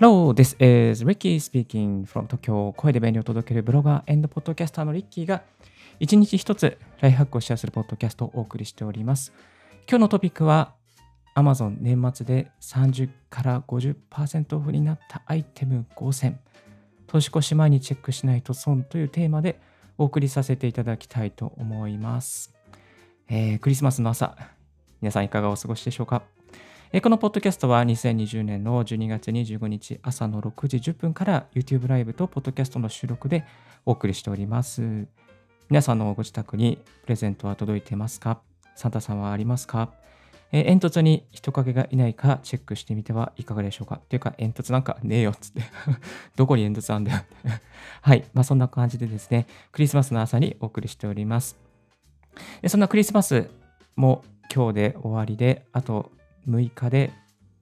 Hello, this is Ricky speaking from Tokyo 声で便利を届けるブロガーポッドキャスターのリッキーが一日一つライフハックをシェアするポッドキャストをお送りしております。今日のトピックは Amazon 年末で30から50%オフになったアイテム5選年越し前にチェックしないと損というテーマでお送りさせていただきたいと思います。えー、クリスマスの朝、皆さんいかがお過ごしでしょうか？このポッドキャストは2020年の12月25日朝の6時10分から YouTube ライブとポッドキャストの収録でお送りしております。皆さんのご自宅にプレゼントは届いてますか？サンタさんはありますか？え煙突に人影がいないかチェックしてみてはいかがでしょうか？っていうか煙突なんかねえよっつって どこに煙突あんだよ はい。まあそんな感じでですね、クリスマスの朝にお送りしております。そんなクリスマスも今日で終わりで、あと6日で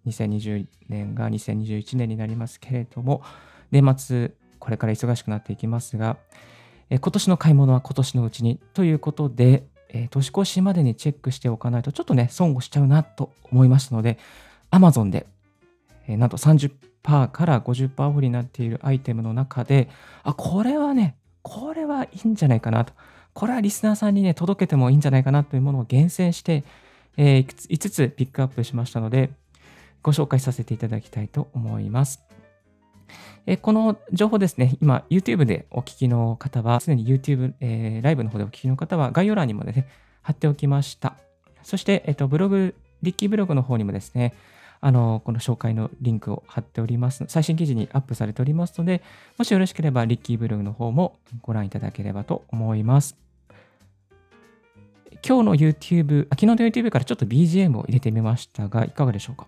2020年が2021年になりますけれども、年末、これから忙しくなっていきますが、え今年の買い物は今年のうちにということで、え年越しまでにチェックしておかないとちょっとね、損をしちゃうなと思いましたので、Amazon で、えなんと30%から50%オフになっているアイテムの中で、あ、これはね、これはいいんじゃないかなと。これはリスナーさんにね、届けてもいいんじゃないかなというものを厳選して、えー、5つピックアップしましたので、ご紹介させていただきたいと思います。えこの情報ですね、今、YouTube でお聞きの方は、すでに YouTube、えー、ライブの方でお聞きの方は、概要欄にもね、貼っておきました。そして、えっと、ブログ、リッキーブログの方にもですね、あの、この紹介のリンクを貼っております。最新記事にアップされておりますので、もしよろしければ、リッキーブログの方もご覧いただければと思います。今日の YouTube、昨日の YouTube からちょっと BGM を入れてみましたが、いかがでしょうか？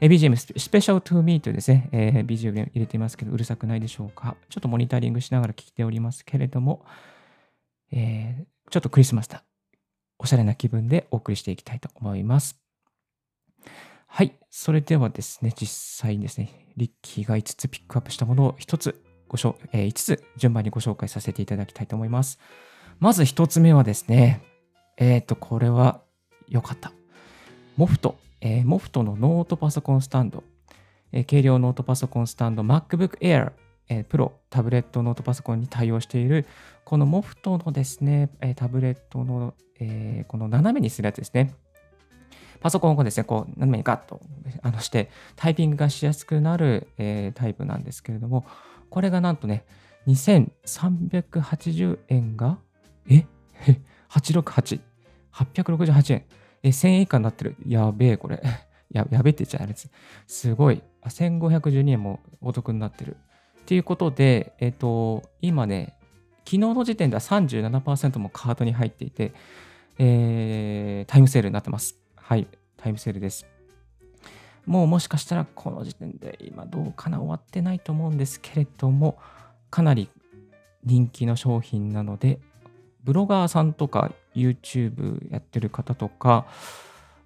え BGM、スペシャルトゥーミーというですね、えー、BGM 入れていますけど、うるさくないでしょうか？ちょっとモニタリングしながら聞いておりますけれども、えー、ちょっとクリスマスだ。おしゃれな気分でお送りしていきたいと思います。はい。それではですね、実際にですね、リッキーが5つピックアップしたものを1つごしょ、えー、5つ順番にご紹介させていただきたいと思います。まず1つ目はですね、えっ、ー、と、これは良かった。 MOFT、えー、 MOFTのノートパソコンスタンド、えー、軽量ノートパソコンスタンド。MacBook Air、えー、 Pro。タブレットノートパソコンに対応している。この MOFTのですね、えタブレットの、えこの斜めにするやつですね。パソコンをですね、こう斜めにガッとあのしてタイピングがしやすくなる、えタイプなんですけれども、これがなんとね、2380円が、え？?868。868円。え、1000円以下になってる。やべえ、これ。ややべえって言っちゃあれです。ごい。1512円もお得になってる。っていうことで、えっ、と、今ね、昨日の時点では37%もカートに入っていて、えー、タイムセールになってます。はい、タイムセールです。もうもしかしたらこの時点で今どうかな？終わってないと思うんですけれども、かなり人気の商品なので、ブロガーさんとか YouTube やってる方とか、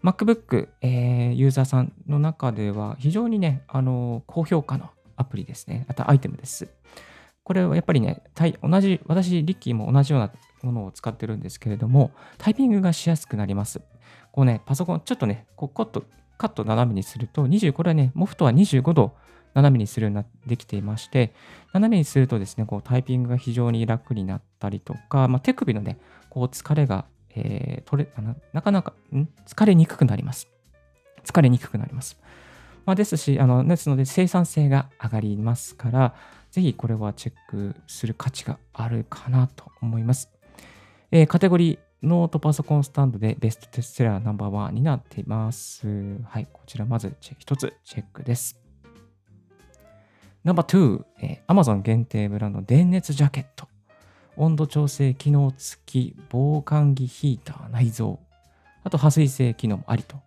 MacBook、えー、ユーザーさんの中では非常にね、あの高評価のアプリですね。あとアイテムです。これはやっぱりね、同じ、私、リッキーも同じようなものを使ってるんですけれども、タイピングがしやすくなります。こうね、パソコン、ちょっとね、こうカット、カット斜めにすると、20、これはね、モフトは25度斜めにするようになできていまして、斜めにするとですね、こうタイピングが非常に楽になったりとか、まあ、手首のね、こう疲れが、えー、取れななかなかん？疲れにくくなります。疲れにくくなります。まあ、ですし、あのですので生産性が上がりますから、ぜひこれはチェックする価値があるかなと思います。えー、カテゴリー、ノートパソコンスタンドでベストテストセラーナンバーワンになっています。はい、こちらまず一つチェックです。ナンバー2、えー、Amazon 限定ブランド電熱ジャケット。温度調整機能付き防寒着ヒーター内蔵。あと、破水性機能もありと。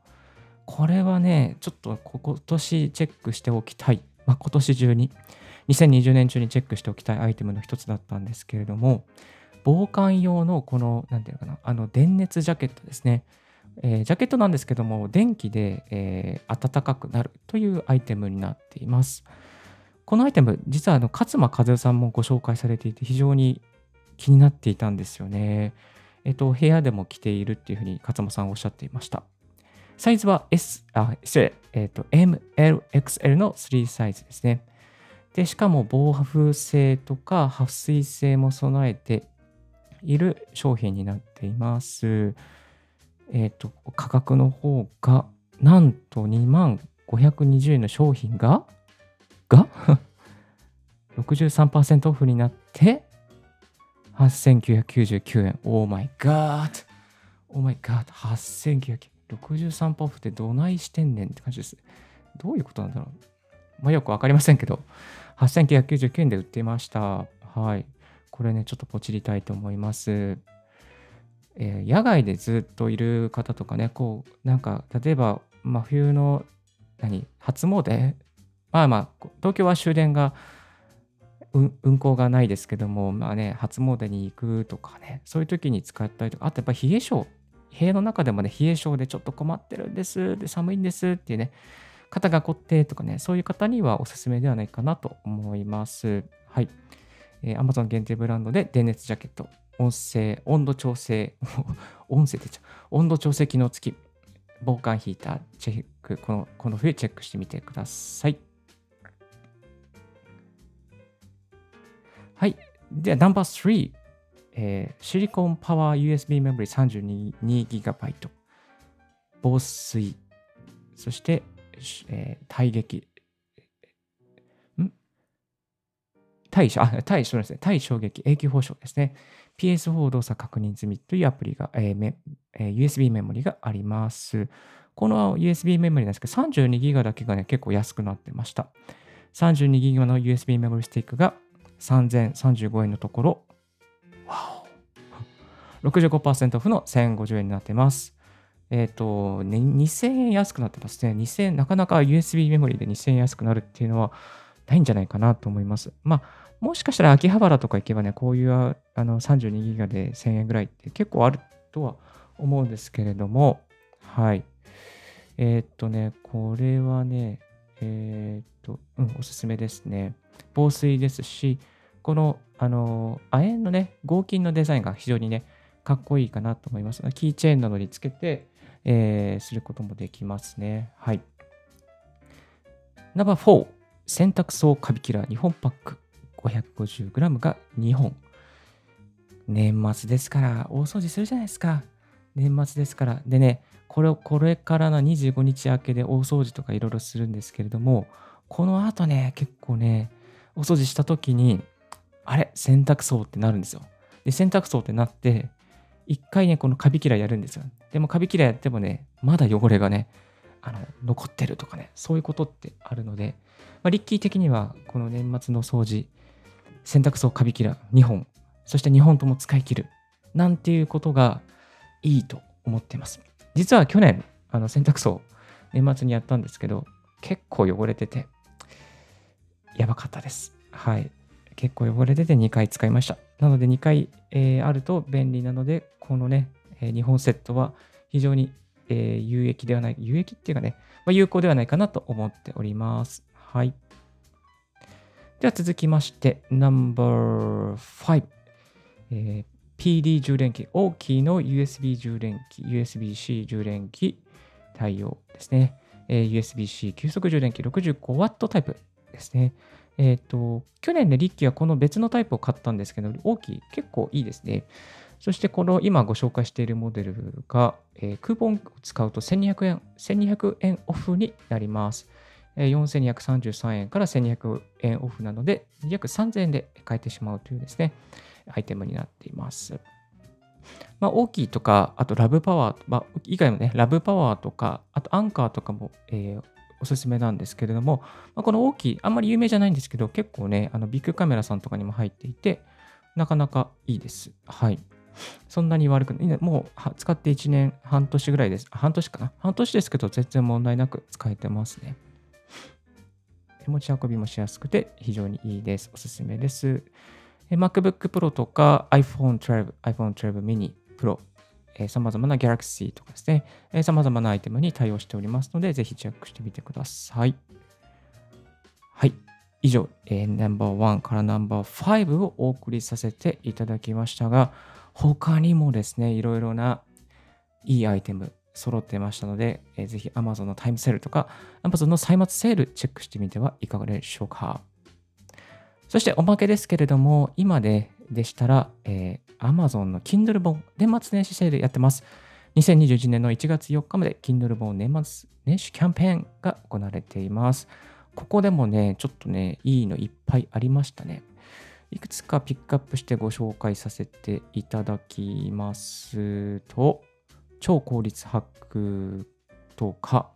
これはね、ちょっと今年チェックしておきたい。まあ、今年中に、2020年中にチェックしておきたいアイテムの一つだったんですけれども、防寒用のこの、なんていうかな、あの電熱ジャケットですね。えー、ジャケットなんですけども、電気で、えー、暖かくなるというアイテムになっています。このアイテム、実はあの勝間和代さんもご紹介されていて、非常に気になっていたんですよね。えっと、部屋でも着ているっていうふうに勝間さんおっしゃっていました。サイズは S、あ、失礼、えっ、と、ML、XL の3サイズですね。で、しかも防風性とか撥水性も備えている商品になっています。えっ、と、価格の方が、なんと2万520円の商品が、が？63%オフになって、8999円。オーマイガーオーマイガー8963%オフってどないしてんねんって感じです。どういうことなんだろうまあよくわかりませんけど、8999円で売っていました。はい。これね、ちょっとポチりたいと思います。えー、野外でずっといる方とかね、こう、なんか、例えば、真冬の、何、初詣まあまあ、東京は終電が、運行がないですけども、まあね、初詣に行くとかね、そういう時に使ったりとか、あとやっぱ冷え性、部屋の中でもね、冷え性でちょっと困ってるんです、で寒いんですっていうね、肩が凝ってとかね、そういう方にはおすすめではないかなと思います。はい。えー、Amazon 限定ブランドで電熱ジャケット、音声、温度調整、音声出ちゃう、温度調整機能付き、防寒ヒーター、チェック、このこの冬チェックしてみてください。で、ナンバー3、えー、シリコンパワー USB メモリ 32GB、防水、そして、えー、耐撃、ん？対あ対そうですね、対衝撃永久保証ですね。PS4 動作確認済みというアプリが、えーめえー、USB メモリがあります。この USB メモリなんですけど、32GB だけがね、結構安くなってました。32GB の USB メモリスティックが3035円のところ、わお65%オフの1050円になってます。えっ、ー、と、ね、2000円安くなってますね。2000、なかなか USB メモリーで2000円安くなるっていうのはないんじゃないかなと思います。まあ、もしかしたら秋葉原とか行けばね、こういうあの32ギガで1000円ぐらいって結構あるとは思うんですけれども、はい。えー、っとね、これはね、えー、っと、うん、おすすめですね。防水ですし、この、あの、亜鉛のね、合金のデザインが非常にね、かっこいいかなと思います。キーチェーンなどにつけて、えー、することもできますね。はい。ナバー4、洗濯槽カビキラー2本パック 550g が2本。年末ですから大掃除するじゃないですか。年末ですから。でね、これこれからの25日明けで大掃除とかいろいろするんですけれども、この後ね、結構ね、お掃除した時に、あれ洗濯槽ってなるんですよ。で、洗濯槽ってなって、一回ね、このカビキラーやるんですよ。でもカビキラーやってもね、まだ汚れがね、あの残ってるとかね、そういうことってあるので、まあ、リッキー的にはこの年末の掃除、洗濯槽カビキラー2本、そして2本とも使い切る、なんていうことがいいと思ってます。実は去年、あの洗濯槽、年末にやったんですけど、結構汚れてて、やばかったです。はい。結構汚れてて2回使いました。なので2回、えー、あると便利なので、このね、えー、2本セットは非常に、えー、有益ではない、有益っていうかね、まあ、有効ではないかなと思っております。はい。では続きまして、No.5、えー、PD 充電器、大きいの USB 充電器、USB-C 充電器対応ですね。えー、USB-C 急速充電器 65W タイプですね。えっ、ー、と、去年ね、リッキーはこの別のタイプを買ったんですけど、大きい、結構いいですね。そしてこの今ご紹介しているモデルが、えー、クーポンを使うと1200円、1200円オフになります。えー、4233円から1200円オフなので、約3000円で買えてしまうというですね、アイテムになっています。まあ、大きいとか、あとラブパワー、まあ、以外もね、ラブパワーとか、あとアンカーとかも、えー、おすすめなんですけれども、まあ、この大きい、あんまり有名じゃないんですけど、結構ね、あのビッグカメラさんとかにも入っていて、なかなかいいです。はい。そんなに悪くない。もう使って1年半年ぐらいです。半年かな？半年ですけど、全然問題なく使えてますね。持ち運びもしやすくて非常にいいです。おすすめです。MacBook Pro とか iPhone 12、iPhone 12 mini Pro さまざまな Galaxy とかですね、さまざまなアイテムに対応しておりますので、ぜひチェックしてみてください。はい。以上、えー、No.1 から No.5 をお送りさせていただきましたが、他にもですね、いろいろないいアイテム、揃ってましたので、えー、ぜひ Amazon のタイムセールとか Amazon の歳末セールチェックしてみてはいかがでしょうか。そしておまけですけれども、今ででしたら、えー、Amazon の Kindle 本年末年始セールやってます。2021年の1月4日まで Kindle 本年末年始キャンペーンが行われています。ここでもね、ちょっとね、いいのいっぱいありましたね。いくつかピックアップしてご紹介させていただきますと、超効率ハックとか、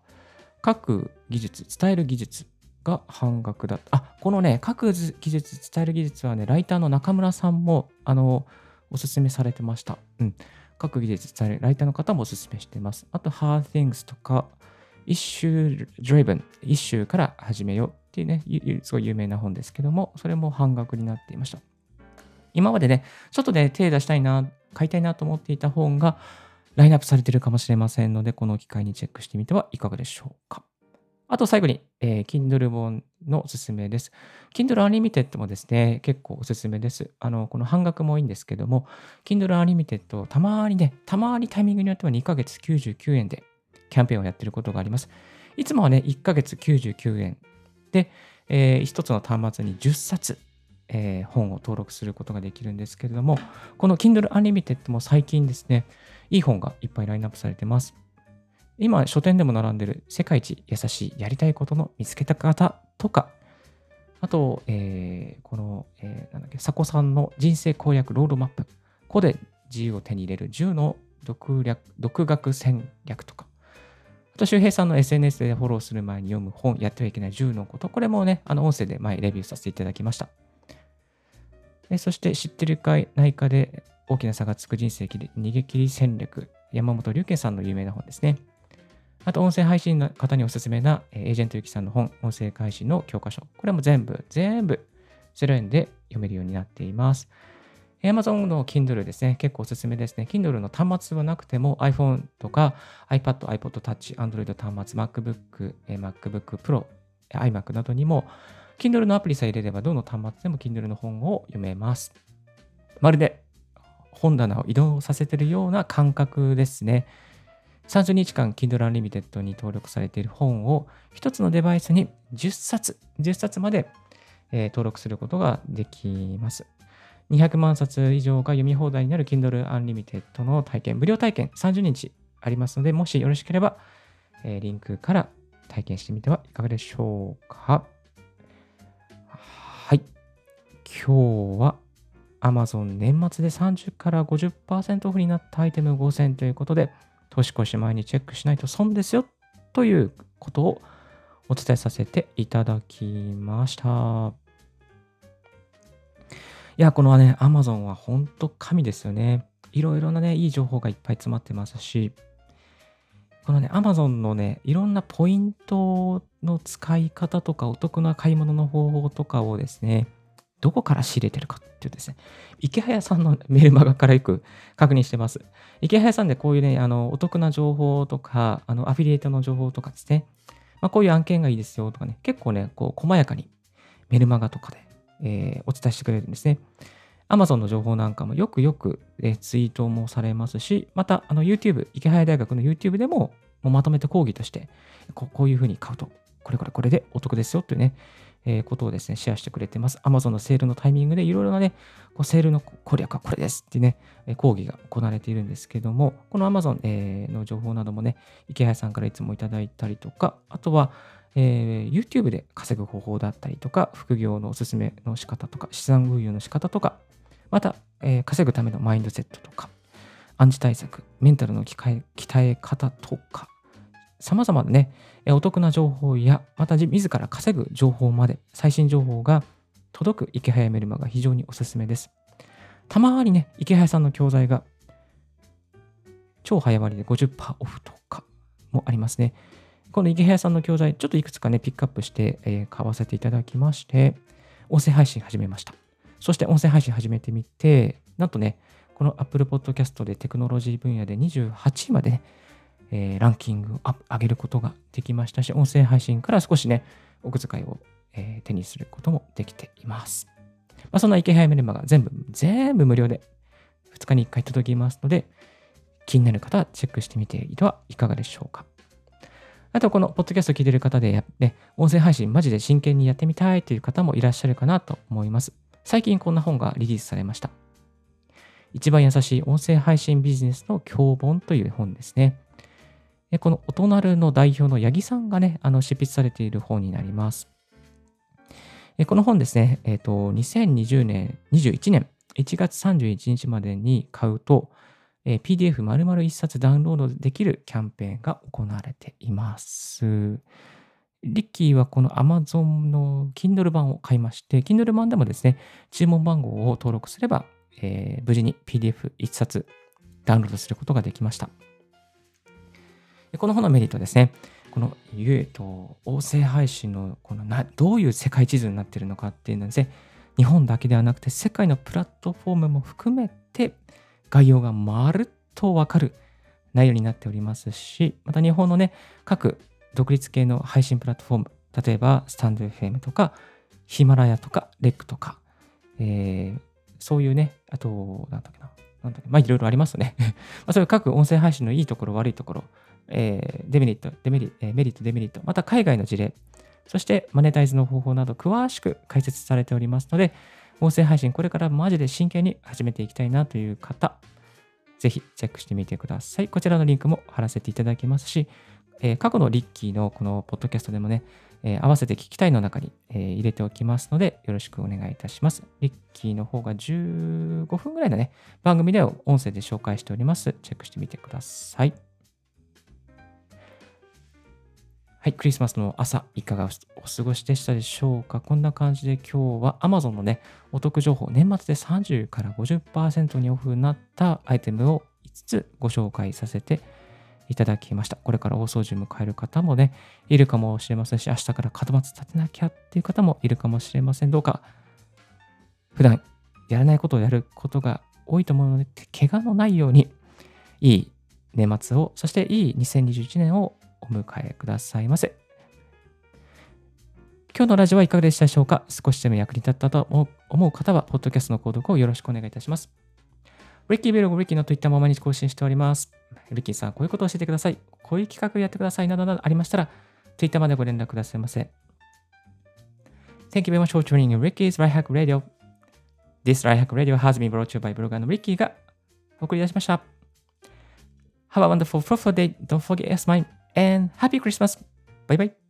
各技術、伝える技術が半額だあ、このね、各技術、伝える技術はね、ライターの中村さんも、あの、おすすめされてました。うん。各技術伝えるライターの方もおすすめしてます。あと、Hard Things とか、Issue Driven、Issue から始めようっていうね、すごい有名な本ですけども、それも半額になっていました。今までね、ちょっとね、手出したいな、買いたいなと思っていた本が、ラインナップされてるかもしれませんので、この機会にチェックしてみてはいかがでしょうか。あと最後に、えー、Kindle 本のおすすめです。Kindle Unlimited もですね、結構おすすめです。あの、この半額もいいんですけども、Kindle Unlimited たまにね、たまにタイミングによっては2ヶ月99円でキャンペーンをやってることがあります。いつもはね、1ヶ月99円で、えー、1つの端末に10冊、えー、本を登録することができるんですけれども、この Kindle Unlimited も最近ですね、いい本がいっぱいラインナップされてます。今、書店でも並んでる世界一優しいやりたいことの見つけた方とか、あと、えー、この、えー、なんだっけ、佐古さんの人生攻略ロードマップ。ここで自由を手に入れる10の独略独学戦略とか。あと、周平さんの SNS でフォローする前に読む本、やってはいけない10のこと。これもね、あの音声で前レビューさせていただきました。えそして、知ってるかないかで大きな差がつく人生逃げ切り戦略。山本龍慶さんの有名な本ですね。あと、音声配信の方におすすめな、エージェントゆきさんの本、音声配信の教科書。これも全部、全部0円で読めるようになっています。Amazon の Kindle ですね。結構おすすめですね。Kindle の端末はなくても iPhone とか iPad、iPod Touch、Android 端末、MacBook、MacBook Pro、iMac などにも Kindle のアプリさえ入れればどの端末でも Kindle の本を読めます。まるで本棚を移動させてるような感覚ですね。30日間 Kindle Unlimited に登録されている本を1つのデバイスに10冊、10冊まで、えー、登録することができます。200万冊以上が読み放題になる Kindle Unlimited の体験、無料体験30日ありますので、もしよろしければ、えー、リンクから体験してみてはいかがでしょうか。はい。今日は Amazon 年末で30から50%オフになったアイテム5000ということで、年越し前にチェックしないと損ですよということをお伝えさせていただきました。いや、このね、Amazon は本当神ですよね。いろいろなね、いい情報がいっぱい詰まってますし、このね、Amazon のね、いろんなポイントの使い方とか、お得な買い物の方法とかをですね、どこから仕入れてるかっていうですね、池早さんのメールマガからよく 確認してます。池早さんでこういうね、あの、お得な情報とか、あの、アフィリエイトの情報とかですね、まあ、こういう案件がいいですよとかね、結構ね、こう、細やかにメルマガとかで、えー、お伝えしてくれるんですね。Amazon の情報なんかもよくよく、え、ツイートもされますし、また、あの、YouTube、池早大学の YouTube でも、もうまとめて講義としてこ、こういうふうに買うと、これこれこれでお得ですよっていうね、えー、ことをですね、シェアしてくれてます。Amazon のセールのタイミングでいろいろなね、こうセールの攻略はこれですってね、講義が行われているんですけども、この Amazon、え、の情報などもね、池谷さんからいつもいただいたりとか、あとは、えー、YouTube で稼ぐ方法だったりとか、副業のおすすめの仕方とか、資産運用の仕方とか、また、えー、稼ぐためのマインドセットとか、暗示対策、メンタルの鍛え方とか、様々なね、お得な情報や、また自ら稼ぐ情報まで、最新情報が届く池早メルマが非常におすすめです。たまにね、池早さんの教材が超早割りで50%オフとかもありますね。この池早さんの教材、ちょっといくつかね、ピックアップして、えー、買わせていただきまして、音声配信始めました。そして音声配信始めてみて、なんとね、この Apple Podcast でテクノロジー分野で28位までね、えー、ランキングを上げることができましたし、音声配信から少しね、お小遣いを、えー、手にすることもできています。まあ、そんな池早メルマが全部、全部無料で2日に1回届きますので、気になる方はチェックしてみてはいかがでしょうか。あと、このポッドキャスト聞いてる方で、ね、音声配信マジで真剣にやってみたいという方もいらっしゃるかなと思います。最近こんな本がリリースされました。一番優しい音声配信ビジネスの教本という本ですね。このお隣の代表の八木さんがね、あの執筆されている本になります。この本ですね、えっ、ー、と、2020年、21年1月31日までに買うと、えー、PDF 丸々1冊ダウンロードできるキャンペーンが行われています。リッキーはこの Amazon の Kindle 版を買いまして、Kindle 版でもですね、注文番号を登録すれば、えー、無事に PDF1 冊ダウンロードすることができました。この本のメリットですね。この、ゆえと、音声配信のこのな、どういう世界地図になっているのかっていうのはですね、日本だけではなくて、世界のプラットフォームも含めて、概要がまるっとわかる内容になっておりますし、また日本のね、各独立系の配信プラットフォーム、例えば、スタンド FM とか、ヒマラヤとか、レックとか、えー、そういうね、あと、なんだっけな、なんだっけ、まあいろいろありますね。まあそういう各音声配信のいいところ、悪いところ、えー、デメリット、デメリット、えー、メリット、デメリット、また海外の事例、そしてマネタイズの方法など詳しく解説されておりますので、音声配信これからマジで真剣に始めていきたいなという方、ぜひチェックしてみてください。こちらのリンクも貼らせていただきますし、えー、過去のリッキーのこのポッドキャストでもね、えー、合わせて聞きたいの中に、えー、入れておきますので、よろしくお願いいたします。リッキーの方が15分ぐらいのね、番組では音声で紹介しております。チェックしてみてください。はい、クリスマスの朝、いかがお過ごしでしたでしょうか？こんな感じで今日は Amazon のね、お得情報、年末で30から50%にオフになったアイテムを5つご紹介させていただきまいただきました。これから大掃除を迎える方もね、いるかもしれませんし、明日から門松立てなきゃっていう方もいるかもしれません。どうか、普段やらないことをやることが多いと思うので、怪我のないように、いい年末を、そしていい2021年をお迎えくださいませ。今日のラジオはいかがでしたでしょうか？少しでも役に立ったと思う方は、ポッドキャストの購読をよろしくお願いいたします。リッキーベルゴリッキーの Twitter も毎日更新しております。リッキーさん、こういうことを教えてください。こういう企画やってくださいなどなどありましたら、Twitter までご連絡くださいませ。Thank you very much for tuning in Ricky's Right Hack Radio. This Right Hack Radio has been brought to you by ブロガーのリッキーがお送りいたしました。Have a wonderful, fruitful day. Don't forget, yes, mine. and Happy Christmas! Bye bye!